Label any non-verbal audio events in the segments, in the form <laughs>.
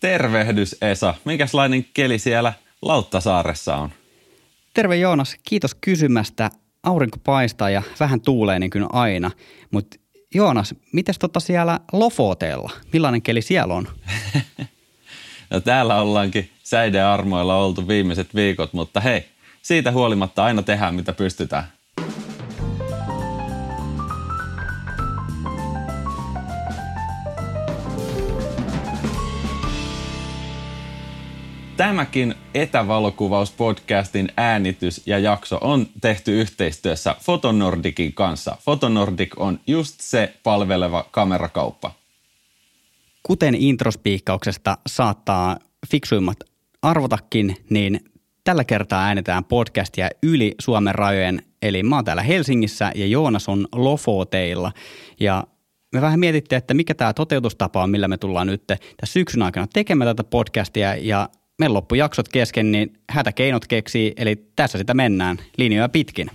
Tervehdys Esa. Minkälainen keli siellä Lauttasaaressa on? Terve Joonas, kiitos kysymästä. Aurinko paistaa ja vähän tuulee niin kuin aina. Mutta Joonas, mites tota siellä Lofoteella? Millainen keli siellä on? <laughs> no täällä ollaankin säiden armoilla oltu viimeiset viikot, mutta hei, siitä huolimatta aina tehdään mitä pystytään. Tämäkin etävalokuvauspodcastin äänitys ja jakso on tehty yhteistyössä Fotonordicin kanssa. Fotonordic on just se palveleva kamerakauppa. Kuten introspiikkauksesta saattaa fiksuimmat arvotakin, niin tällä kertaa äänetään podcastia yli Suomen rajojen. Eli mä oon täällä Helsingissä ja Joonas on Lofoteilla. Ja me vähän mietittiin, että mikä tämä toteutustapa on, millä me tullaan nyt tässä syksyn aikana tekemään tätä podcastia. Ja meillä loppu jaksot kesken, niin hätäkeinot keksii, eli tässä sitä mennään linjoja pitkin.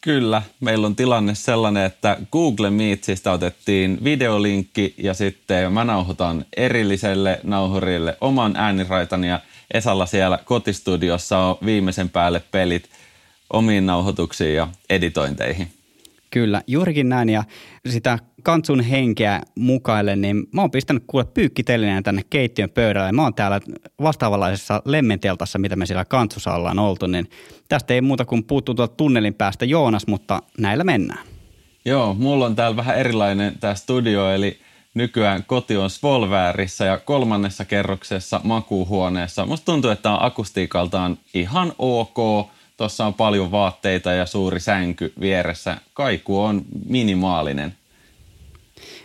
Kyllä, meillä on tilanne sellainen, että Google Meetsistä otettiin videolinkki ja sitten mä nauhoitan erilliselle nauhurille oman ääniraitani ja Esalla siellä kotistudiossa on viimeisen päälle pelit omiin nauhoituksiin ja editointeihin. Kyllä, juurikin näin ja sitä kantsun henkeä mukaille, niin mä oon pistänyt kuule pyykkitelineen tänne keittiön pöydälle. Mä oon täällä vastaavanlaisessa lemmenteltassa, mitä me siellä kantsussa ollaan oltu, niin tästä ei muuta kuin puuttuu tuolta tunnelin päästä Joonas, mutta näillä mennään. Joo, mulla on täällä vähän erilainen tämä studio, eli nykyään koti on Svolväärissä ja kolmannessa kerroksessa makuuhuoneessa. Musta tuntuu, että on akustiikaltaan ihan ok. Tuossa on paljon vaatteita ja suuri sänky vieressä. Kaiku on minimaalinen.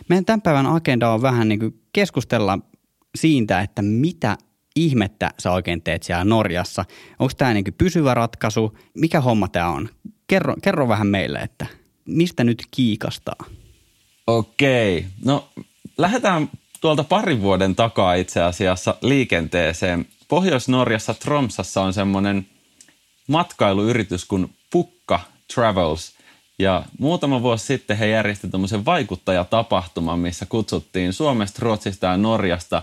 Meidän tämän päivän agenda on vähän niin kuin keskustella siitä, että mitä ihmettä sä oikein teet siellä Norjassa. Onko tämä niin pysyvä ratkaisu? Mikä homma tämä on? Kerro, kerro vähän meille, että mistä nyt kiikastaa? Okei, no lähdetään tuolta parin vuoden takaa itse asiassa liikenteeseen. Pohjois-Norjassa Tromsassa on semmoinen matkailuyritys kuin Pukka Travels. Ja muutama vuosi sitten he järjestivät tämmöisen vaikuttajatapahtuman, missä kutsuttiin Suomesta, Ruotsista ja Norjasta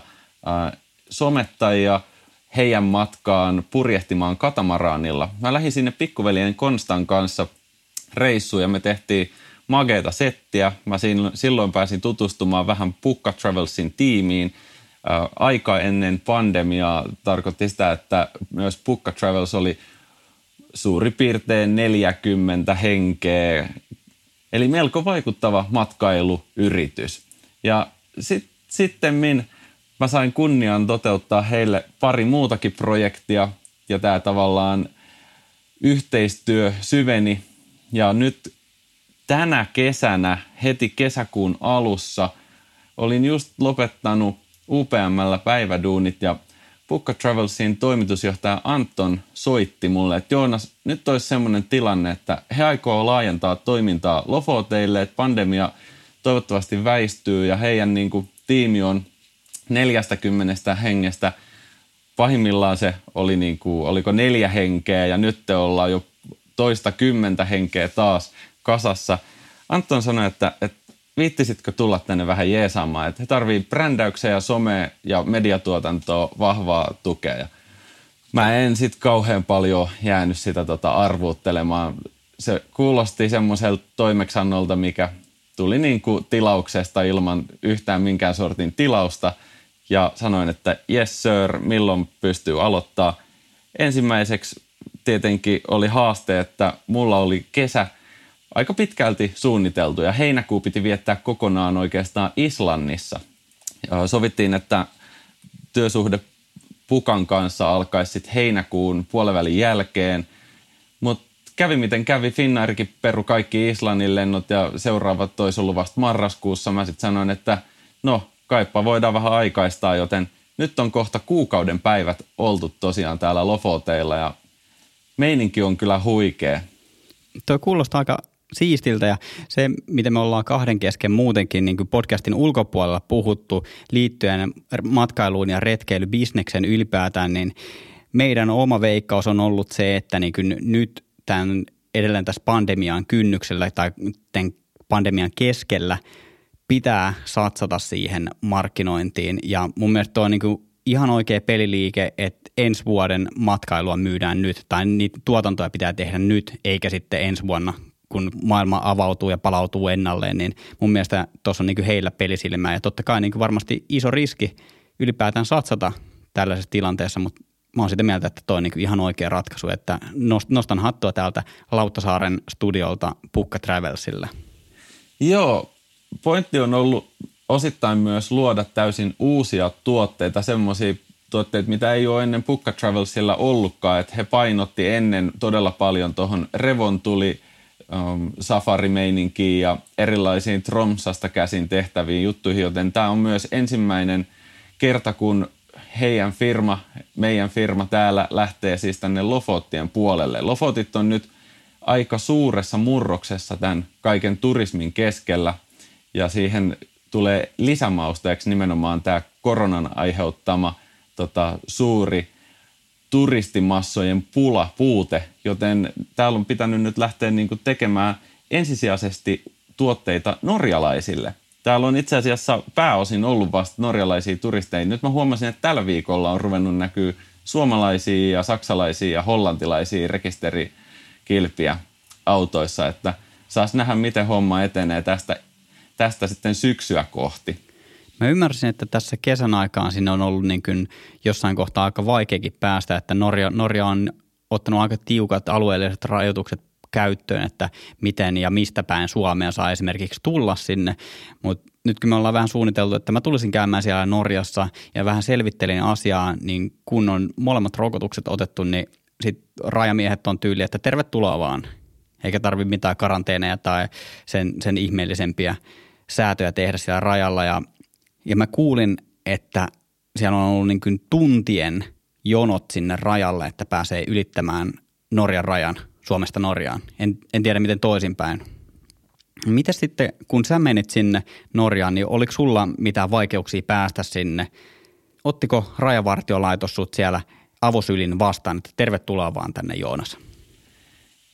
äh, somettajia heidän matkaan purjehtimaan katamaraanilla. Mä lähdin sinne pikkuveljen Konstan kanssa reissuun ja me tehtiin mageita settiä. Mä silloin pääsin tutustumaan vähän Pukka Travelsin tiimiin. Äh, aika ennen pandemiaa tarkoitti sitä, että myös Pukka Travels oli – suurin piirtein 40 henkeä, eli melko vaikuttava matkailuyritys. Ja sit, sitten mä sain kunnian toteuttaa heille pari muutakin projektia, ja tämä tavallaan yhteistyö syveni. Ja nyt tänä kesänä, heti kesäkuun alussa, olin just lopettanut UPMllä päiväduunit ja – Pukka Travelsin toimitusjohtaja Anton soitti mulle, että Joonas, nyt olisi semmoinen tilanne, että he aikoo laajentaa toimintaa Lofoteille, että pandemia toivottavasti väistyy ja heidän niin kuin, tiimi on 40 hengestä. Pahimmillaan se oli niin kuin, oliko neljä henkeä ja nyt te ollaan jo toista kymmentä henkeä taas kasassa. Anton sanoi, että, että viittisitkö tulla tänne vähän jeesaamaan, että he tarvii brändäyksiä ja some- ja mediatuotantoa vahvaa tukea. Mä en sit kauhean paljon jäänyt sitä tota arvuuttelemaan. Se kuulosti semmoiselta toimeksannolta, mikä tuli niin kuin tilauksesta ilman yhtään minkään sortin tilausta. Ja sanoin, että yes sir, milloin pystyy aloittaa. Ensimmäiseksi tietenkin oli haaste, että mulla oli kesä – aika pitkälti suunniteltu ja heinäkuu piti viettää kokonaan oikeastaan Islannissa. Sovittiin, että työsuhde Pukan kanssa alkaisi sitten heinäkuun puolivälin jälkeen, mutta kävi miten kävi, Finnairkin peru kaikki Islannin lennot ja seuraavat toisi ollut vasta marraskuussa. Mä sitten sanoin, että no kaipa voidaan vähän aikaistaa, joten nyt on kohta kuukauden päivät oltu tosiaan täällä Lofoteilla ja meininki on kyllä huikea. Tuo kuulostaa aika siistiltä ja se, miten me ollaan kahden kesken muutenkin niin kuin podcastin ulkopuolella puhuttu liittyen matkailuun ja retkeilybisneksen ylipäätään, niin meidän oma veikkaus on ollut se, että niin kuin nyt tämän edelleen tässä pandemian kynnyksellä tai tämän pandemian keskellä pitää satsata siihen markkinointiin. Ja mun mielestä tuo on niin kuin ihan oikea peliliike, että ensi vuoden matkailua myydään nyt tai niitä tuotantoja pitää tehdä nyt eikä sitten ensi vuonna kun maailma avautuu ja palautuu ennalleen, niin mun mielestä tuossa on niin heillä pelisilmää ja totta kai niin varmasti iso riski ylipäätään satsata tällaisessa tilanteessa, mutta mä oon sitä mieltä, että toi on niin ihan oikea ratkaisu, että nostan hattua täältä Lauttasaaren studiolta Pukka Travelsille. Joo, pointti on ollut osittain myös luoda täysin uusia tuotteita, semmoisia tuotteita, mitä ei ole ennen Pukka Travelsilla ollutkaan, että he painotti ennen todella paljon tuohon revontuli um, safari-meininkiin ja erilaisiin Tromsasta käsin tehtäviin juttuihin, joten tämä on myös ensimmäinen kerta, kun heidän firma, meidän firma täällä lähtee siis tänne Lofottien puolelle. Lofotit on nyt aika suuressa murroksessa tämän kaiken turismin keskellä ja siihen tulee lisämausteeksi nimenomaan tämä koronan aiheuttama tota, suuri turistimassojen pula, puute, joten täällä on pitänyt nyt lähteä niin kuin tekemään ensisijaisesti tuotteita norjalaisille. Täällä on itse asiassa pääosin ollut vasta norjalaisia turisteja. Nyt mä huomasin, että tällä viikolla on ruvennut näkyy suomalaisia ja saksalaisia ja hollantilaisia rekisterikilpiä autoissa, että saas nähdä, miten homma etenee tästä, tästä sitten syksyä kohti. Mä ymmärsin, että tässä kesän aikaan sinne on ollut niin kuin jossain kohtaa aika vaikeakin päästä, että Norja, Norja on ottanut aika tiukat alueelliset rajoitukset käyttöön, että miten ja mistä päin Suomea saa esimerkiksi tulla sinne. Mutta nyt kun me ollaan vähän suunniteltu, että mä tulisin käymään siellä Norjassa ja vähän selvittelin asiaa, niin kun on molemmat rokotukset otettu, niin sit rajamiehet on tyyli, että tervetuloa vaan. Eikä tarvi mitään karanteeneja tai sen, sen ihmeellisempiä säätöjä tehdä siellä rajalla. Ja, ja mä kuulin, että siellä on ollut niin kuin tuntien jonot sinne rajalle, että pääsee ylittämään Norjan rajan – Suomesta Norjaan. En, en tiedä miten toisinpäin. Miten sitten, kun sä menit sinne Norjaan, niin oliko sulla mitään vaikeuksia päästä sinne? Ottiko rajavartiolaitos sut siellä avosylin vastaan, että tervetuloa vaan tänne Joonas?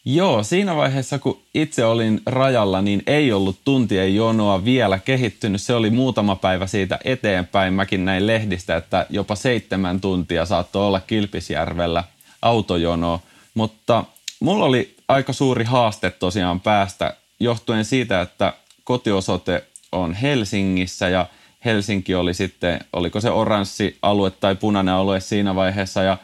Joo, siinä vaiheessa kun itse olin rajalla, niin ei ollut tuntien jonoa vielä kehittynyt. Se oli muutama päivä siitä eteenpäin. Mäkin näin lehdistä, että jopa seitsemän tuntia saattoi olla Kilpisjärvellä autojonoa. Mutta Mulla oli aika suuri haaste tosiaan päästä johtuen siitä, että kotiosoite on Helsingissä ja Helsinki oli sitten, oliko se oranssi alue tai punainen alue siinä vaiheessa ja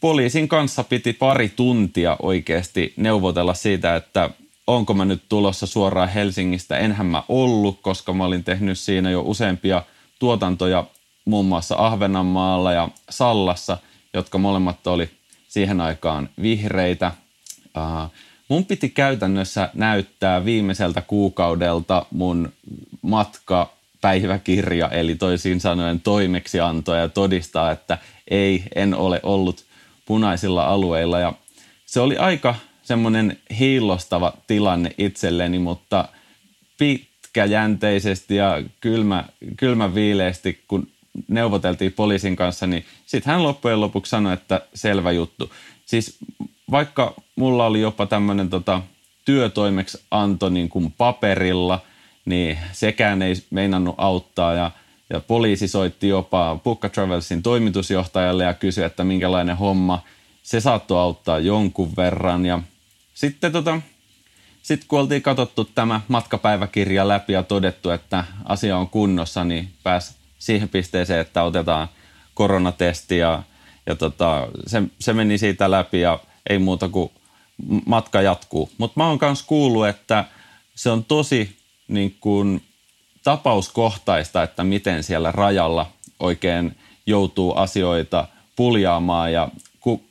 poliisin kanssa piti pari tuntia oikeasti neuvotella siitä, että onko mä nyt tulossa suoraan Helsingistä. Enhän mä ollut, koska mä olin tehnyt siinä jo useampia tuotantoja muun muassa Ahvenanmaalla ja Sallassa, jotka molemmat oli siihen aikaan vihreitä – mun piti käytännössä näyttää viimeiseltä kuukaudelta mun matka päiväkirja, eli toisin sanoen toimeksianto ja todistaa, että ei, en ole ollut punaisilla alueilla. Ja se oli aika semmoinen hiillostava tilanne itselleni, mutta pitkäjänteisesti ja kylmä, kylmä viileesti, kun neuvoteltiin poliisin kanssa, niin sitten hän loppujen lopuksi sanoi, että selvä juttu. Siis vaikka mulla oli jopa tämmöinen tota, työtoimeksianto niin kuin paperilla, niin sekään ei meinannut auttaa ja, ja poliisi soitti jopa Pukka Travelsin toimitusjohtajalle ja kysyi, että minkälainen homma. Se saattoi auttaa jonkun verran ja sitten tota, sit kun oltiin katsottu tämä matkapäiväkirja läpi ja todettu, että asia on kunnossa, niin pääsi siihen pisteeseen, että otetaan koronatesti ja, ja tota, se, se meni siitä läpi ja ei muuta kuin matka jatkuu. Mutta mä oon myös kuullut, että se on tosi niin kuin, tapauskohtaista, että miten siellä rajalla oikein joutuu asioita puljaamaan ja ku,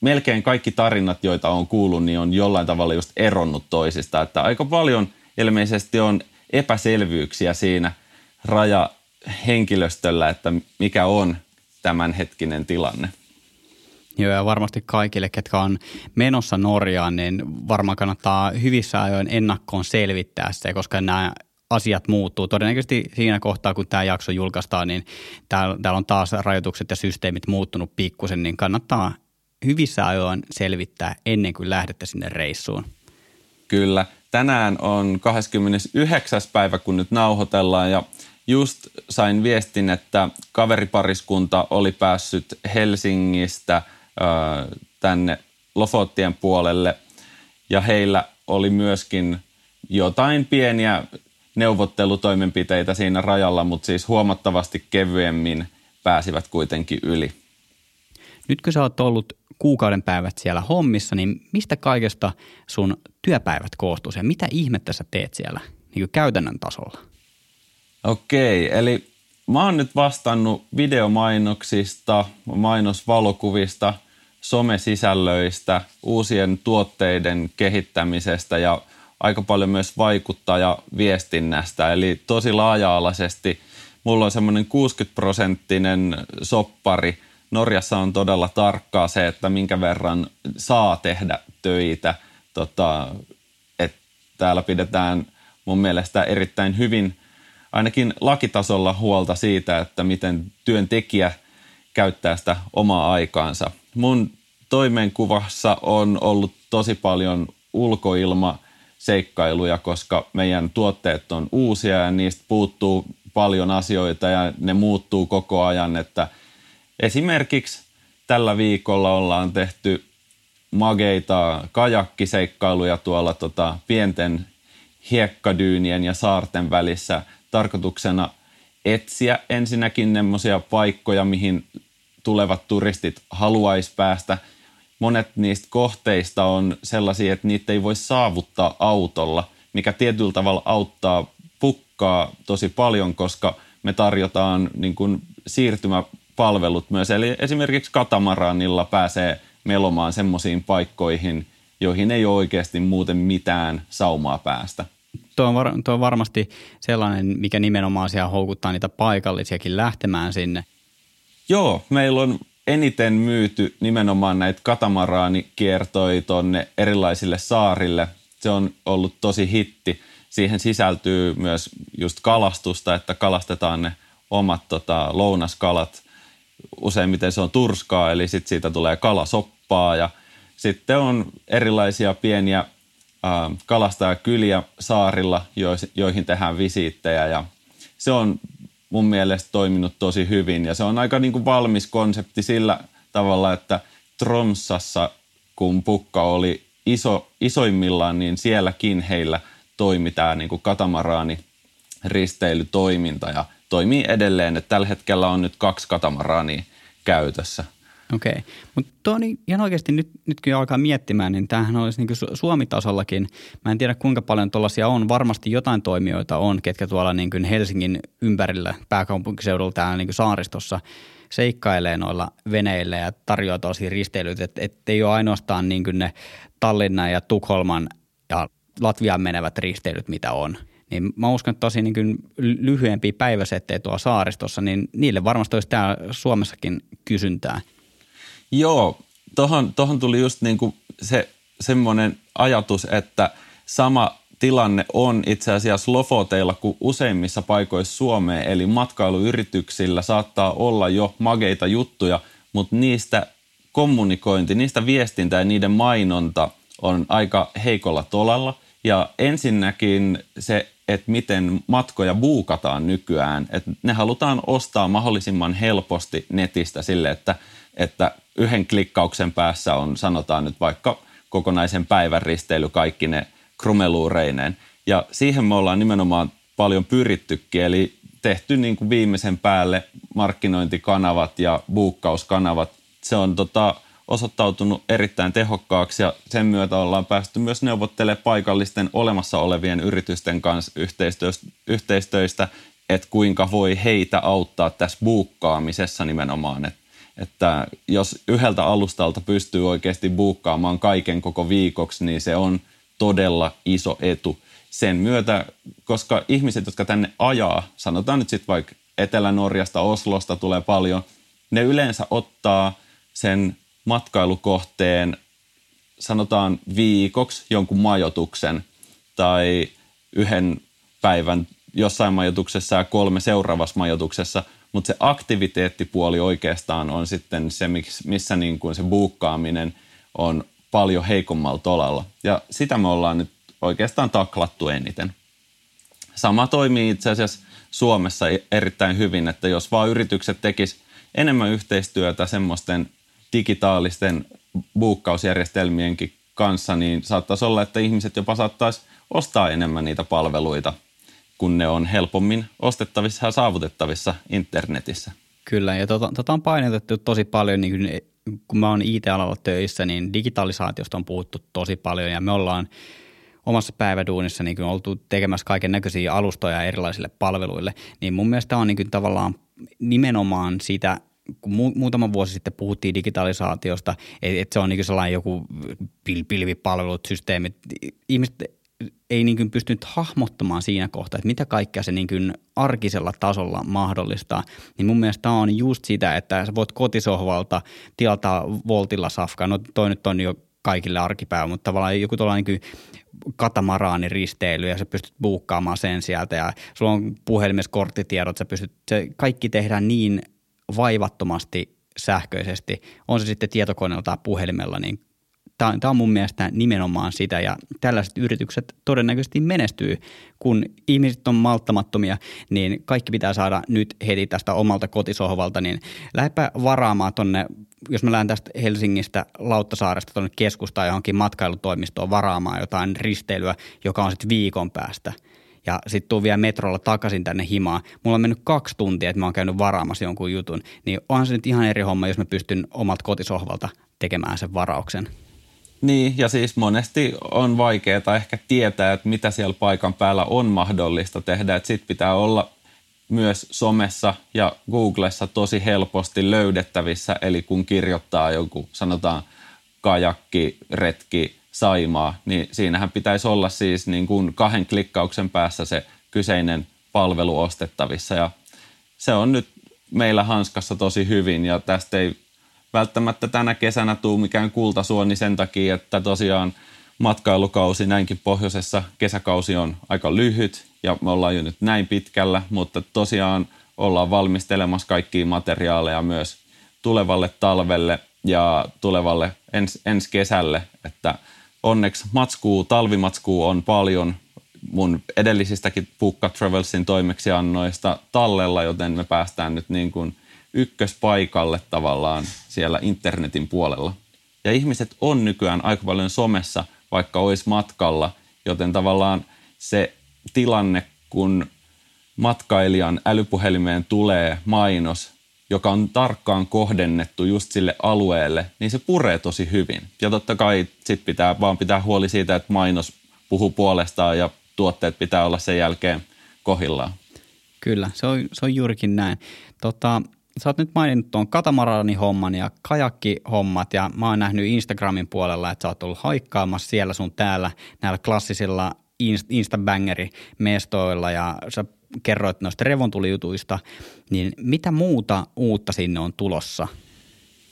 melkein kaikki tarinat, joita on kuullut, niin on jollain tavalla just eronnut toisista. Että aika paljon ilmeisesti on epäselvyyksiä siinä rajahenkilöstöllä, että mikä on tämänhetkinen tilanne. Joo, ja varmasti kaikille, ketkä on menossa Norjaan, niin varmaan kannattaa hyvissä ajoin ennakkoon selvittää se, koska nämä asiat muuttuu. Todennäköisesti siinä kohtaa, kun tämä jakso julkaistaan, niin täällä, täällä on taas rajoitukset ja systeemit muuttunut pikkusen, niin kannattaa hyvissä ajoin selvittää ennen kuin lähdette sinne reissuun. Kyllä. Tänään on 29. päivä, kun nyt nauhoitellaan ja just sain viestin, että kaveripariskunta oli päässyt Helsingistä tänne Lofottien puolelle ja heillä oli myöskin jotain pieniä neuvottelutoimenpiteitä siinä rajalla, mutta siis huomattavasti kevyemmin pääsivät kuitenkin yli. Nyt kun sä oot ollut kuukauden päivät siellä hommissa, niin mistä kaikesta sun työpäivät koostuu ja mitä ihmettä sä teet siellä niin käytännön tasolla? Okei, eli mä oon nyt vastannut videomainoksista, mainosvalokuvista, somesisällöistä, uusien tuotteiden kehittämisestä ja aika paljon myös vaikuttajaviestinnästä. Eli tosi laaja-alaisesti mulla on semmoinen 60 prosenttinen soppari. Norjassa on todella tarkkaa se, että minkä verran saa tehdä töitä. Tota, että täällä pidetään mun mielestä erittäin hyvin – ainakin lakitasolla huolta siitä, että miten työntekijä käyttää sitä omaa aikaansa. Mun toimenkuvassa on ollut tosi paljon ulkoilma seikkailuja, koska meidän tuotteet on uusia ja niistä puuttuu paljon asioita ja ne muuttuu koko ajan. Että esimerkiksi tällä viikolla ollaan tehty mageita kajakkiseikkailuja tuolla tota, pienten hiekkadyynien ja saarten välissä – tarkoituksena etsiä ensinnäkin semmoisia paikkoja, mihin tulevat turistit haluaisi päästä. Monet niistä kohteista on sellaisia, että niitä ei voi saavuttaa autolla, mikä tietyllä tavalla auttaa pukkaa tosi paljon, koska me tarjotaan niin kuin siirtymäpalvelut myös. Eli esimerkiksi katamaranilla pääsee melomaan semmoisiin paikkoihin, joihin ei ole oikeasti muuten mitään saumaa päästä tuo on, var, tuo on varmasti sellainen, mikä nimenomaan siellä houkuttaa niitä paikallisiakin lähtemään sinne. Joo, meillä on eniten myyty nimenomaan näitä katamaraanikiertoi tuonne erilaisille saarille. Se on ollut tosi hitti. Siihen sisältyy myös just kalastusta, että kalastetaan ne omat tota, lounaskalat. Useimmiten se on turskaa, eli sitten siitä tulee kalasoppaa ja sitten on erilaisia pieniä kalastajakyliä saarilla, joihin tehdään visiittejä ja se on mun mielestä toiminut tosi hyvin ja se on aika niin kuin valmis konsepti sillä tavalla, että Tromsassa, kun pukka oli iso, isoimmillaan, niin sielläkin heillä toimi tämä niin kuin katamaraani risteilytoiminta ja toimii edelleen, että tällä hetkellä on nyt kaksi katamaraania käytössä. Okei, okay. mutta niin ihan oikeasti nyt, nyt kun alkaa miettimään, niin tämähän olisi niin Suomi-tasollakin. Mä en tiedä kuinka paljon tuollaisia on. Varmasti jotain toimijoita on, ketkä tuolla niin kuin Helsingin ympärillä pääkaupunkiseudulla täällä niin kuin saaristossa seikkailee noilla veneillä ja tarjoaa tosi risteilyt. Että et ei ole ainoastaan niin kuin ne Tallinnan ja Tukholman ja Latviaan menevät risteilyt, mitä on. Niin mä uskon, että tosi niin lyhyempiä päiväsettejä tuolla saaristossa, niin niille varmasti olisi täällä Suomessakin kysyntää – Joo, tohon, tohon tuli just niin kuin se semmoinen ajatus, että sama tilanne on itse asiassa Lofoteilla kuin useimmissa paikoissa Suomeen, eli matkailuyrityksillä saattaa olla jo mageita juttuja, mutta niistä kommunikointi, niistä viestintä ja niiden mainonta on aika heikolla tolalla. Ja ensinnäkin se, että miten matkoja buukataan nykyään, että ne halutaan ostaa mahdollisimman helposti netistä sille, että, että yhden klikkauksen päässä on, sanotaan nyt vaikka kokonaisen päivän risteily kaikki ne krumeluureineen. Ja siihen me ollaan nimenomaan paljon pyrittykin, eli tehty niin kuin viimeisen päälle markkinointikanavat ja buukkauskanavat. Se on tota, osoittautunut erittäin tehokkaaksi ja sen myötä ollaan päästy myös neuvottelemaan paikallisten olemassa olevien yritysten kanssa yhteistyöstä, että kuinka voi heitä auttaa tässä buukkaamisessa nimenomaan. Et että jos yhdeltä alustalta pystyy oikeasti buukkaamaan kaiken koko viikoksi, niin se on todella iso etu. Sen myötä, koska ihmiset, jotka tänne ajaa, sanotaan nyt sitten vaikka Etelä-Norjasta, Oslosta tulee paljon, ne yleensä ottaa sen matkailukohteen, sanotaan viikoksi jonkun majoituksen tai yhden päivän jossain majoituksessa ja kolme seuraavassa majoituksessa – mutta se aktiviteettipuoli oikeastaan on sitten se, missä niin kuin se buukkaaminen on paljon heikommalla tolalla. Ja sitä me ollaan nyt oikeastaan taklattu eniten. Sama toimii itse asiassa Suomessa erittäin hyvin, että jos vaan yritykset tekis enemmän yhteistyötä semmoisten digitaalisten buukkausjärjestelmienkin kanssa, niin saattaisi olla, että ihmiset jopa saattaisi ostaa enemmän niitä palveluita, kun ne on helpommin ostettavissa ja saavutettavissa internetissä. Kyllä, ja tota, tota on painotettu tosi paljon, niin kun, kun mä oon IT-alalla töissä, niin digitalisaatiosta on puhuttu tosi paljon, ja me ollaan omassa päiväduunissa niin oltu tekemässä kaiken näköisiä alustoja erilaisille palveluille, niin mun mielestä on niin kuin tavallaan nimenomaan sitä kun mu- muutama vuosi sitten puhuttiin digitalisaatiosta, että et se on niin sellainen joku pil- pilvipalvelut, systeemit. Ihmiset ei niin pystynyt hahmottamaan siinä kohtaa, että mitä kaikkea se niin arkisella tasolla mahdollistaa. Niin mun mielestä on just sitä, että sä voit kotisohvalta tilata voltilla safkaa. No toi nyt on jo kaikille arkipäivä, mutta tavallaan joku tuollainen niin katamaraaniristeily ja sä pystyt buukkaamaan sen sieltä ja sulla on puhelimessa korttitiedot, sä pystyt, se kaikki tehdään niin vaivattomasti sähköisesti, on se sitten tietokoneella tai puhelimella, niin tämä, on mun mielestä nimenomaan sitä ja tällaiset yritykset todennäköisesti menestyy, kun ihmiset on malttamattomia, niin kaikki pitää saada nyt heti tästä omalta kotisohvalta, niin lähdepä varaamaan tonne, jos mä lähden tästä Helsingistä Lauttasaaresta tuonne keskustaan johonkin matkailutoimistoon varaamaan jotain risteilyä, joka on sitten viikon päästä – ja sitten tuu vielä metrolla takaisin tänne himaan. Mulla on mennyt kaksi tuntia, että mä oon käynyt varaamassa jonkun jutun, niin onhan se nyt ihan eri homma, jos mä pystyn omalta kotisohvalta tekemään sen varauksen. Niin, ja siis monesti on vaikeaa ehkä tietää, että mitä siellä paikan päällä on mahdollista tehdä. Että sit pitää olla myös somessa ja Googlessa tosi helposti löydettävissä. Eli kun kirjoittaa joku, sanotaan kajakki, retki, Saimaa, niin siinähän pitäisi olla siis niin kuin kahden klikkauksen päässä se kyseinen palvelu ostettavissa. Ja se on nyt meillä hanskassa tosi hyvin ja tästä ei välttämättä tänä kesänä tule mikään kultasuoni sen takia, että tosiaan matkailukausi näinkin pohjoisessa kesäkausi on aika lyhyt ja me ollaan jo nyt näin pitkällä, mutta tosiaan ollaan valmistelemassa kaikkia materiaaleja myös tulevalle talvelle ja tulevalle ens, ensi kesälle, että onneksi matskuu, talvimatskuu on paljon mun edellisistäkin Pukka Travelsin toimeksiannoista tallella, joten me päästään nyt niin kuin ykköspaikalle tavallaan siellä internetin puolella. Ja ihmiset on nykyään aika paljon somessa, vaikka olisi matkalla, joten tavallaan se tilanne, kun matkailijan älypuhelimeen tulee mainos, joka on tarkkaan kohdennettu just sille alueelle, niin se puree tosi hyvin. Ja totta kai sit pitää vaan pitää huoli siitä, että mainos puhuu puolestaan ja tuotteet pitää olla sen jälkeen kohillaan. Kyllä, se on, se on juurikin näin. Tota, sä oot nyt maininnut tuon katamaranihomman ja kajakkihommat ja mä oon nähnyt Instagramin puolella, että sä oot ollut haikkaamassa siellä sun täällä näillä klassisilla Instabangeri-mestoilla ja sä kerroit noista revontulijutuista, niin mitä muuta uutta sinne on tulossa?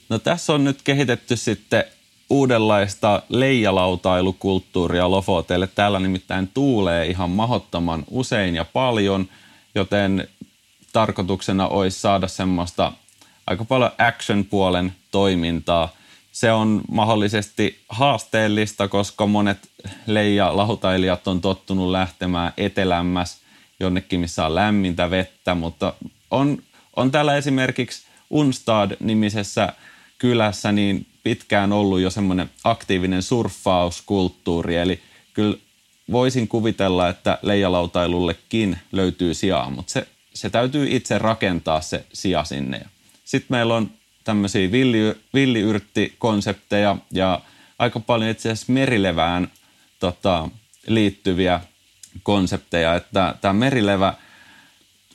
No tässä on nyt kehitetty sitten uudenlaista leijalautailukulttuuria Lofoteille. Täällä nimittäin tuulee ihan mahottoman usein ja paljon, joten tarkoituksena olisi saada semmoista aika paljon action-puolen toimintaa. Se on mahdollisesti haasteellista, koska monet leija-lahutailijat on tottunut lähtemään etelämmäs jonnekin, missä on lämmintä vettä, mutta on, on täällä esimerkiksi Unstad-nimisessä kylässä niin pitkään ollut jo semmoinen aktiivinen surffauskulttuuri, eli kyllä voisin kuvitella, että leijalautailullekin löytyy sijaa, mutta se, se täytyy itse rakentaa se sija sinne. Sitten meillä on tämmöisiä villi, villiyrttikonsepteja ja aika paljon itse asiassa merilevään tota, liittyviä konsepteja, että tämä merilevä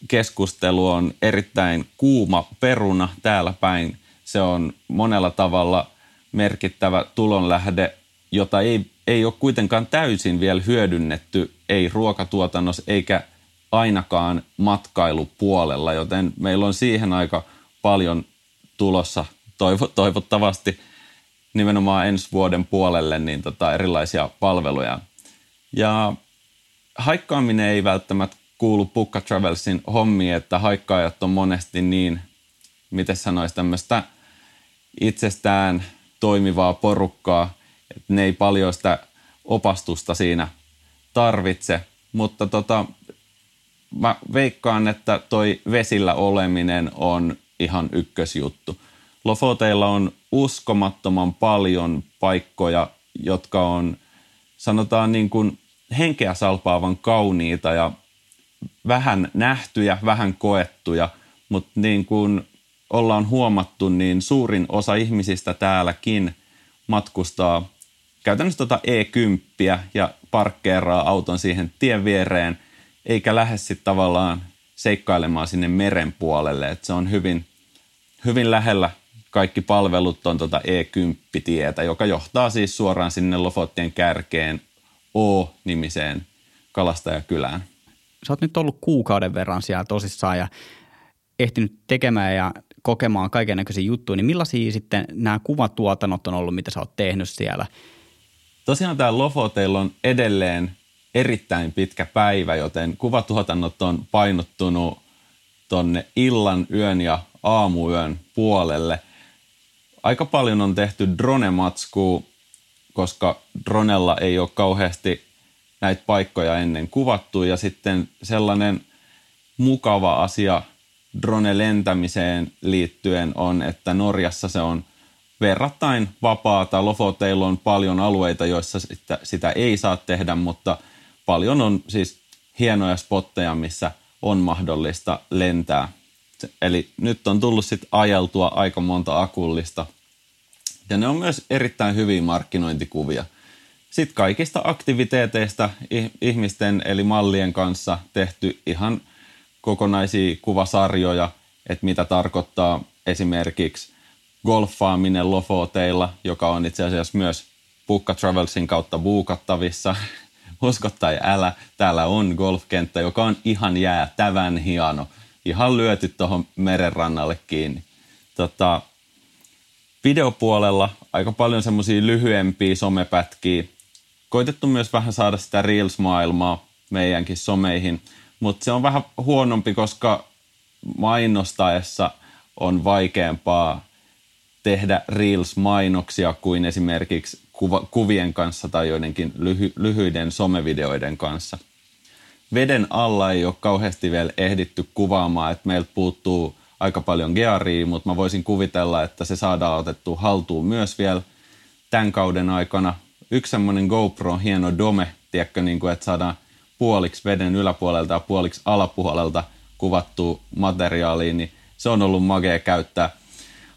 keskustelu on erittäin kuuma peruna täällä päin. Se on monella tavalla merkittävä tulonlähde, jota ei, ei ole kuitenkaan täysin vielä hyödynnetty, ei ruokatuotannossa eikä ainakaan matkailupuolella, joten meillä on siihen aika paljon tulossa toivo, toivottavasti nimenomaan ensi vuoden puolelle niin tota erilaisia palveluja. Ja haikkaaminen ei välttämättä kuulu Pukka Travelsin hommiin, että haikkaajat on monesti niin, miten sanoisi, tämmöistä itsestään toimivaa porukkaa, että ne ei paljon sitä opastusta siinä tarvitse. Mutta tota, mä veikkaan, että toi vesillä oleminen on ihan ykkösjuttu. Lofoteilla on uskomattoman paljon paikkoja, jotka on sanotaan niin kuin henkeä salpaavan kauniita ja vähän nähtyjä, vähän koettuja, mutta niin kuin ollaan huomattu, niin suurin osa ihmisistä täälläkin matkustaa käytännössä tuota E10 ja parkkeeraa auton siihen tien viereen, eikä lähde sitten tavallaan seikkailemaan sinne meren puolelle. Et se on hyvin, hyvin lähellä kaikki palvelut on tuota E10-tietä, joka johtaa siis suoraan sinne Lofottien kärkeen O-nimiseen kalastajakylään. Sä oot nyt ollut kuukauden verran siellä tosissaan ja ehtinyt tekemään ja kokemaan kaiken näköisiä juttuja, niin millaisia sitten nämä kuvatuotannot on ollut, mitä sä oot tehnyt siellä? Tosiaan tämä Lofoteilla on edelleen erittäin pitkä päivä, joten kuvatuotannot on painottunut tonne illan, yön ja aamuyön puolelle. Aika paljon on tehty drone-matskua, koska dronella ei ole kauheasti näitä paikkoja ennen kuvattu ja sitten sellainen mukava asia drone-lentämiseen liittyen on, että Norjassa se on verrattain vapaata. Lofoteilla on paljon alueita, joissa sitä, sitä ei saa tehdä, mutta paljon on siis hienoja spotteja, missä on mahdollista lentää. Eli nyt on tullut sitten ajeltua aika monta akullista. Ja ne on myös erittäin hyviä markkinointikuvia. Sitten kaikista aktiviteeteista ihmisten eli mallien kanssa tehty ihan kokonaisia kuvasarjoja, että mitä tarkoittaa esimerkiksi golfaaminen Lofoteilla, joka on itse asiassa myös Pukka Travelsin kautta buukattavissa. Usko tai älä, täällä on golfkenttä, joka on ihan jäätävän hieno. Ihan lyöty tuohon merenrannalle kiinni. Tota, videopuolella aika paljon semmoisia lyhyempiä somepätkiä. Koitettu myös vähän saada sitä Reels-maailmaa meidänkin someihin, mutta se on vähän huonompi, koska mainostaessa on vaikeampaa tehdä Reels-mainoksia kuin esimerkiksi kuva, kuvien kanssa tai joidenkin lyhy, lyhyiden somevideoiden kanssa. Veden alla ei ole kauheasti vielä ehditty kuvaamaan, että meiltä puuttuu aika paljon gearia, mutta mä voisin kuvitella, että se saadaan otettu haltuun myös vielä tämän kauden aikana. Yksi semmoinen GoPro hieno dome, tiedätkö, niin kuin, että saadaan puoliksi veden yläpuolelta ja puoliksi alapuolelta kuvattua materiaaliin, niin se on ollut magea käyttää –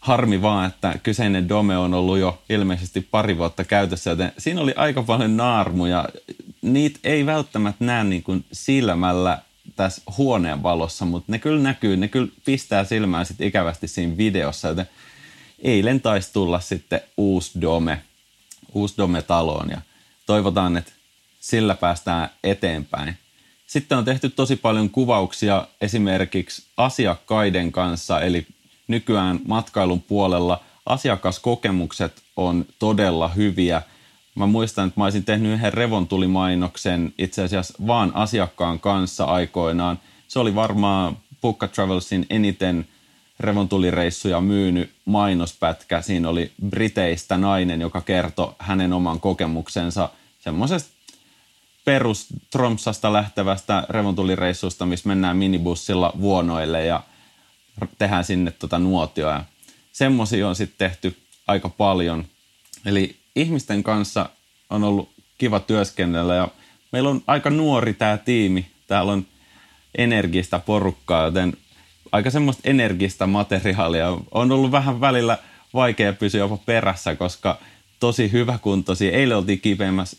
harmi vaan, että kyseinen Dome on ollut jo ilmeisesti pari vuotta käytössä, joten siinä oli aika paljon naarmuja. Niitä ei välttämättä näe niin kuin silmällä tässä huoneen valossa, mutta ne kyllä näkyy, ne kyllä pistää silmään sitten ikävästi siinä videossa, joten eilen taisi tulla sitten uusi Dome, uusi Dome taloon ja toivotaan, että sillä päästään eteenpäin. Sitten on tehty tosi paljon kuvauksia esimerkiksi asiakkaiden kanssa, eli nykyään matkailun puolella asiakaskokemukset on todella hyviä. Mä muistan, että mä olisin tehnyt yhden revontulimainoksen itse asiassa vaan asiakkaan kanssa aikoinaan. Se oli varmaan Pukka Travelsin eniten revontulireissuja myynyt mainospätkä. Siinä oli Briteistä nainen, joka kertoi hänen oman kokemuksensa semmoisesta perus Tromsasta lähtevästä revontulireissusta, missä mennään minibussilla vuonoille ja tehdään sinne tota nuotioa. Semmoisia on sitten tehty aika paljon. Eli ihmisten kanssa on ollut kiva työskennellä ja meillä on aika nuori tämä tiimi. Täällä on energistä porukkaa, joten aika semmoista energistä materiaalia. On ollut vähän välillä vaikea pysyä jopa perässä, koska tosi hyväkuntoisia. Eilen oltiin kipeämmässä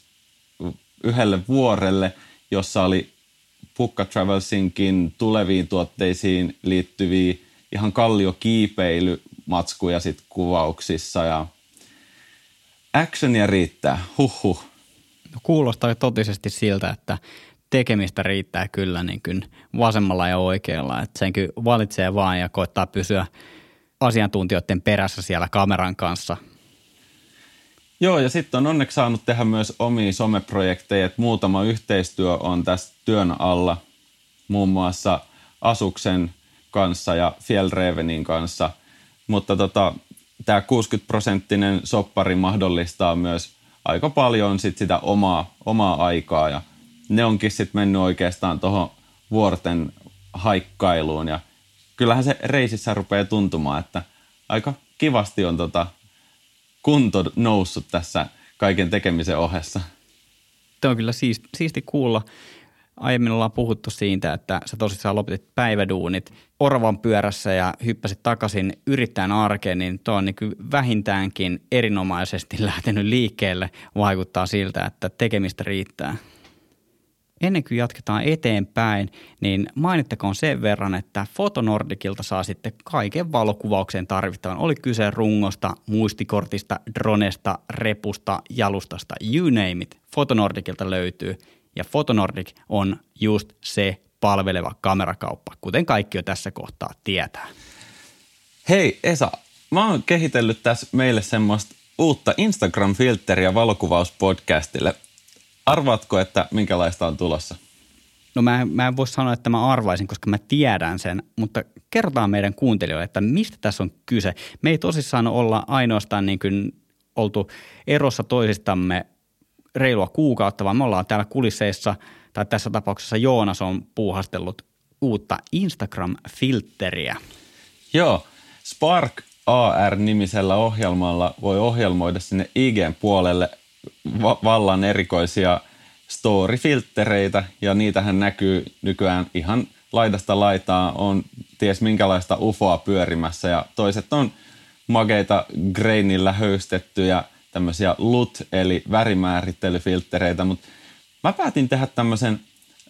yhdelle vuorelle, jossa oli Pukka Travelsinkin tuleviin tuotteisiin liittyviä ihan kalliokiipeilymatskuja sit kuvauksissa ja actionia riittää, huhhuh. No, kuulostaa totisesti siltä, että tekemistä riittää kyllä niin kuin vasemmalla ja oikealla. Että sen kyllä valitsee vaan ja koittaa pysyä asiantuntijoiden perässä siellä kameran kanssa. Joo, ja sitten on onneksi saanut tehdä myös omia someprojekteja, että muutama yhteistyö on tässä työn alla, muun muassa Asuksen kanssa ja Fjellrevenin kanssa, mutta tota, tämä 60-prosenttinen soppari mahdollistaa myös aika paljon sit sitä omaa, omaa aikaa ja ne onkin sitten mennyt oikeastaan tuohon vuorten haikkailuun ja kyllähän se reisissä rupeaa tuntumaan, että aika kivasti on tota kunto noussut tässä kaiken tekemisen ohessa. Tämä on kyllä siisti, siisti kuulla. Aiemmin ollaan puhuttu siitä, että sä tosissaan lopetit päiväduunit orvan pyörässä ja hyppäsit takaisin yrittäjän arkeen, niin tuo on niin vähintäänkin erinomaisesti <laughs> lähtenyt liikkeelle. Vaikuttaa siltä, että tekemistä riittää. Ennen kuin jatketaan eteenpäin, niin mainittakoon sen verran, että Fotonordikilta saa sitten kaiken valokuvaukseen tarvittavan. Oli kyse rungosta, muistikortista, dronesta, repusta, jalustasta, you name it. Fotonordikilta löytyy – ja Fotonordic on just se palveleva kamerakauppa, kuten kaikki jo tässä kohtaa tietää. Hei Esa, mä oon kehitellyt tässä meille semmoista uutta Instagram-filteriä valokuvauspodcastille. Arvaatko, että minkälaista on tulossa? No mä, mä en voi sanoa, että mä arvaisin, koska mä tiedän sen, mutta kerrotaan meidän kuuntelijoille, että mistä tässä on kyse. Me ei tosissaan olla ainoastaan niin kuin oltu erossa toisistamme reilua kuukautta, vaan me ollaan täällä kulisseissa, tai tässä tapauksessa Joonas on puuhastellut uutta Instagram-filtteriä. Joo, Spark AR-nimisellä ohjelmalla voi ohjelmoida sinne IGn puolelle va- vallan erikoisia story-filttereitä, ja niitähän näkyy nykyään ihan laidasta laitaa, on ties minkälaista ufoa pyörimässä, ja toiset on mageita grainilla höystettyjä tämmöisiä LUT eli värimäärittelyfilttereitä, mutta mä päätin tehdä tämmöisen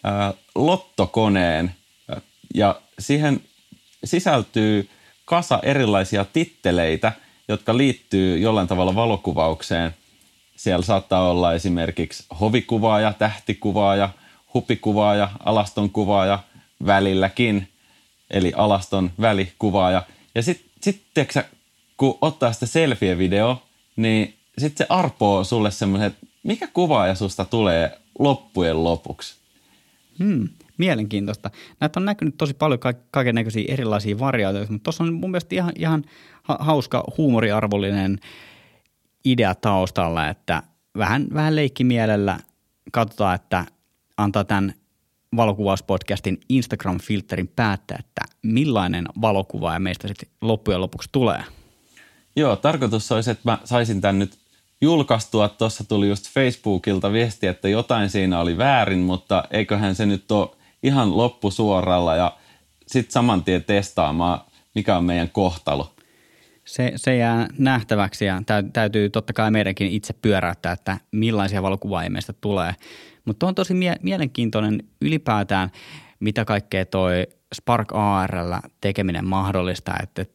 äh, lottokoneen ja siihen sisältyy kasa erilaisia titteleitä, jotka liittyy jollain tavalla valokuvaukseen. Siellä saattaa olla esimerkiksi hovikuvaaja, tähtikuvaaja, hupikuvaaja, alastonkuvaaja välilläkin, eli alaston välikuvaaja. Ja sitten sit, kun ottaa sitä selfie-video, niin sitten se arpoo sulle semmoisen, että mikä kuvaaja susta tulee loppujen lopuksi? Hmm, mielenkiintoista. Näitä on näkynyt tosi paljon ka- kaiken näköisiä erilaisia variaatioita, mutta tuossa on mun mielestä ihan, ihan hauska huumoriarvollinen idea taustalla, että vähän, vähän leikkimielellä katsotaan, että antaa tämän valokuvauspodcastin Instagram-filterin päättää, että millainen valokuva ja meistä sitten loppujen lopuksi tulee. Joo, tarkoitus olisi, että mä saisin tämän nyt julkaistua. Tuossa tuli just Facebookilta viesti, että jotain siinä oli väärin, mutta eiköhän se nyt ole ihan loppusuoralla ja sitten saman tien testaamaan, mikä on meidän kohtalo. Se, se jää nähtäväksi ja täytyy totta kai meidänkin itse pyöräyttää, että millaisia valokuvaajia meistä tulee. Mutta on tosi mie- mielenkiintoinen ylipäätään, mitä kaikkea toi Spark ARL tekeminen mahdollista, että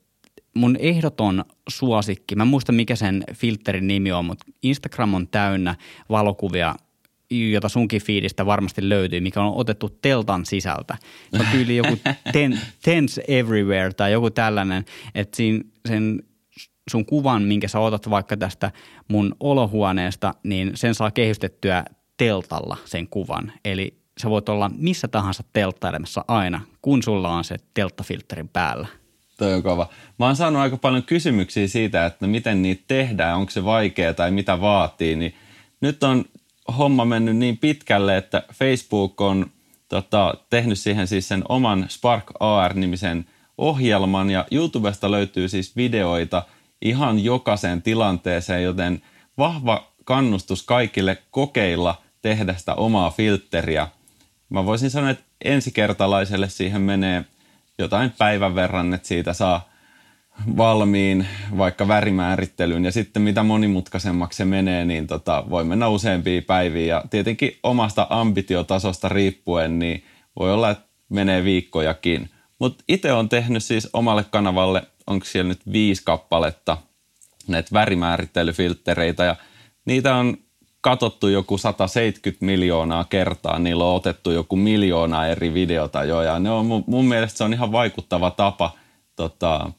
mun ehdoton suosikki, mä en muista mikä sen filterin nimi on, mutta Instagram on täynnä valokuvia, jota sunkin fiidistä varmasti löytyy, mikä on otettu teltan sisältä. Se on tyyli joku <laughs> ten, Tense Everywhere tai joku tällainen, että siinä sen sun kuvan, minkä sä otat vaikka tästä mun olohuoneesta, niin sen saa kehystettyä teltalla sen kuvan. Eli sä voit olla missä tahansa telttailemassa aina, kun sulla on se telttafilterin päällä. Toi on kova. Mä oon saanut aika paljon kysymyksiä siitä, että miten niitä tehdään, onko se vaikea tai mitä vaatii, niin nyt on homma mennyt niin pitkälle, että Facebook on tota, tehnyt siihen siis sen oman Spark AR-nimisen ohjelman ja YouTubesta löytyy siis videoita ihan jokaiseen tilanteeseen, joten vahva kannustus kaikille kokeilla tehdä sitä omaa filtteriä. Mä voisin sanoa, että ensikertalaiselle siihen menee – jotain päivän verran, että siitä saa valmiin vaikka värimäärittelyyn. Ja sitten mitä monimutkaisemmaksi se menee, niin tota, voi mennä useampia päiviä. Ja tietenkin omasta ambitiotasosta riippuen, niin voi olla, että menee viikkojakin. Mutta itse on tehnyt siis omalle kanavalle, onko siellä nyt viisi kappaletta näitä värimäärittelyfilttereitä. Ja niitä on katsottu joku 170 miljoonaa kertaa, niillä on otettu joku miljoona eri videota jo, ja ne on, mun, mun mielestä se on ihan vaikuttava tapa, tota,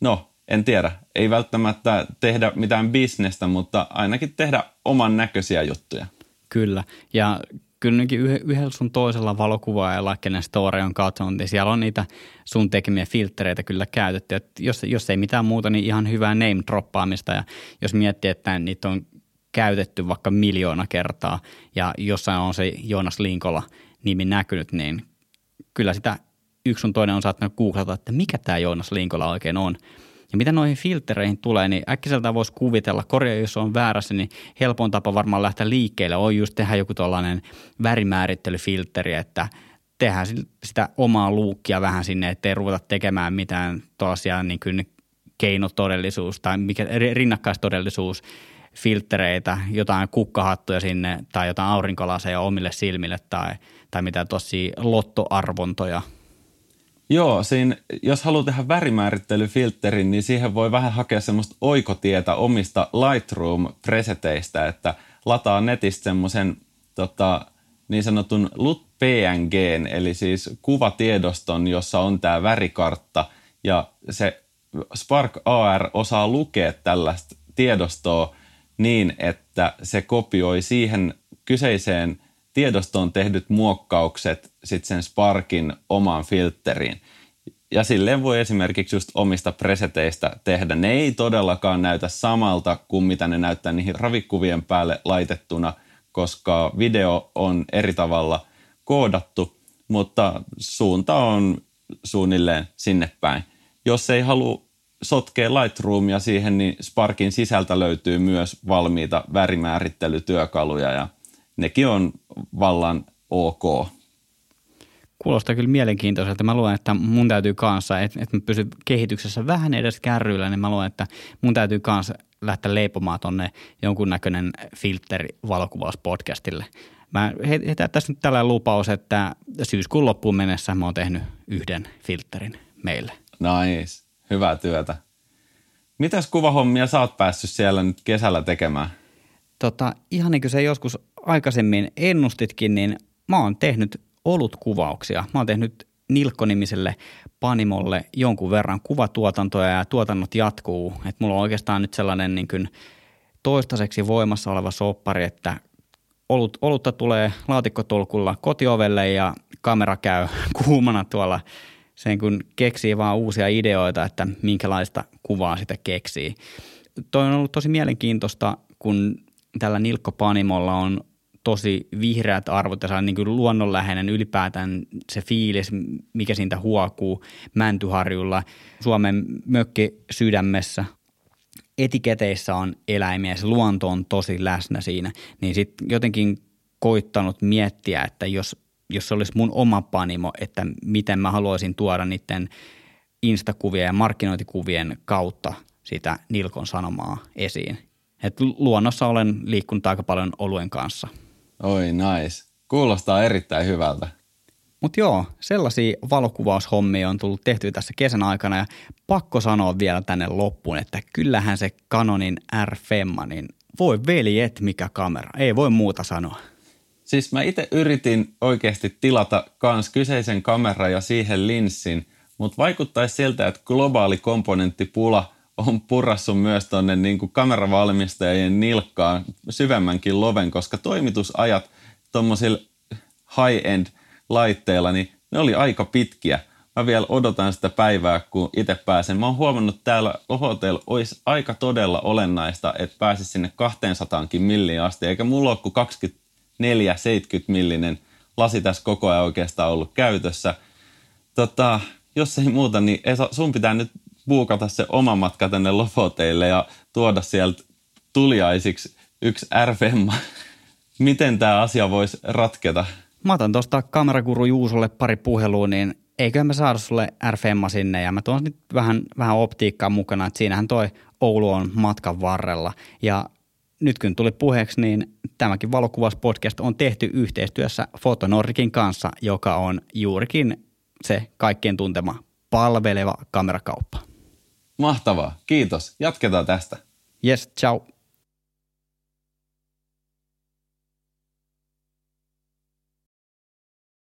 no en tiedä, ei välttämättä tehdä mitään bisnestä, mutta ainakin tehdä oman näköisiä juttuja. Kyllä, ja kyllä yhdellä sun toisella valokuvaajalla, kenen story on katsonut, niin siellä on niitä sun tekemiä filtreitä kyllä käytetty. että jos, jos ei mitään muuta, niin ihan hyvää name droppaamista. Ja jos miettii, että niitä on käytetty vaikka miljoona kertaa ja jossain on se Joonas Linkola nimi näkynyt, niin kyllä sitä yksi sun toinen on saattanut googlata, että mikä tämä Joonas Linkola oikein on. Ja mitä noihin filtereihin tulee, niin äkkiseltä voisi kuvitella, korjaa jos on väärässä, niin helpoin tapa varmaan lähteä liikkeelle on just tehdä joku tuollainen värimäärittelyfilteri, että tehdään sitä omaa luukkia vähän sinne, ettei ruveta tekemään mitään tuollaisia niin kuin keinotodellisuus tai mikä, rinnakkaistodellisuus filtreitä, jotain kukkahattuja sinne tai jotain aurinkolaseja omille silmille tai, tai mitä tosi lottoarvontoja – Joo, siinä, jos haluaa tehdä värimäärittelyfilterin, niin siihen voi vähän hakea semmoista oikotietä omista Lightroom-preseteistä, että lataa netistä semmoisen tota, niin sanotun LUT PNG, eli siis kuvatiedoston, jossa on tämä värikartta, ja se Spark AR osaa lukea tällaista tiedostoa niin, että se kopioi siihen kyseiseen tiedostoon tehdyt muokkaukset sitten sen Sparkin omaan filtteriin. Ja silleen voi esimerkiksi just omista preseteistä tehdä. Ne ei todellakaan näytä samalta kuin mitä ne näyttää niihin ravikuvien päälle laitettuna, koska video on eri tavalla koodattu, mutta suunta on suunnilleen sinne päin. Jos ei halua sotkea Lightroomia siihen, niin Sparkin sisältä löytyy myös valmiita värimäärittelytyökaluja ja nekin on vallan ok. Kuulostaa kyllä mielenkiintoiselta. Mä luen, että mun täytyy kanssa, että, että mä pysyn kehityksessä vähän edes kärryillä, niin mä luen, että mun täytyy kanssa lähteä leipomaan tonne jonkunnäköinen filteri valokuvauspodcastille. Mä heitän tässä nyt tällä lupaus, että syyskuun loppuun mennessä mä oon tehnyt yhden filterin meille. Nice. Hyvää työtä. Mitäs kuvahommia sä oot päässyt siellä nyt kesällä tekemään? Tota, ihan niin kuin se joskus aikaisemmin ennustitkin, niin mä oon tehnyt olutkuvauksia. Mä oon tehnyt Nilkko-nimiselle Panimolle jonkun verran kuvatuotantoja ja tuotannot jatkuu. Et mulla on oikeastaan nyt sellainen niin kuin toistaiseksi voimassa oleva soppari, että olut, olutta tulee laatikkotolkulla kotiovelle ja kamera käy <laughs> kuumana tuolla sen kun keksii vaan uusia ideoita, että minkälaista kuvaa sitä keksii. Toi on ollut tosi mielenkiintoista, kun tällä Nilkko Panimolla on tosi vihreät arvot ja niin kuin luonnonläheinen ylipäätään se fiilis, mikä siitä huokuu Mäntyharjulla, Suomen mökki sydämessä. Etiketeissä on eläimiä, se luonto on tosi läsnä siinä, niin sitten jotenkin koittanut miettiä, että jos, jos se olisi mun oma panimo, että miten mä haluaisin tuoda niiden instakuvien ja markkinointikuvien kautta sitä Nilkon sanomaa esiin. Et luonnossa olen liikkunut aika paljon oluen kanssa – Oi nice. Kuulostaa erittäin hyvältä. Mutta joo, sellaisia valokuvaushommia on tullut tehty tässä kesän aikana ja pakko sanoa vielä tänne loppuun, että kyllähän se Canonin r niin voi veljet mikä kamera, ei voi muuta sanoa. Siis mä itse yritin oikeasti tilata kans kyseisen kameran ja siihen linssin, mutta vaikuttaisi siltä, että globaali komponenttipula on purassu myös tuonne niin kameravalmistajien nilkkaan syvemmänkin loven, koska toimitusajat tuommoisilla high-end laitteilla, niin ne oli aika pitkiä. Mä vielä odotan sitä päivää, kun itse pääsen. Mä oon huomannut täällä Hotel olisi aika todella olennaista, että pääsisi sinne 200 milliin asti, eikä mulla ole kuin 24-70 millinen lasi tässä koko ajan oikeastaan ollut käytössä. Tota, jos ei muuta, niin Esa, sun pitää nyt buukata se oma matka tänne Lofoteille ja tuoda sieltä tuliaisiksi yksi RFM. <laughs> Miten tämä asia voisi ratketa? Mä otan tuosta kamerakuru Juusolle pari puhelua, niin eiköhän me saada sulle RFM sinne ja mä tuon nyt vähän, vähän optiikkaa mukana, että siinähän toi Oulu on matkan varrella. Ja nyt kun tuli puheeksi, niin tämäkin valokuvauspodcast on tehty yhteistyössä Fotonorikin kanssa, joka on juurikin se kaikkien tuntema palveleva kamerakauppa. Mahtavaa. Kiitos. Jatketaan tästä. Yes, ciao.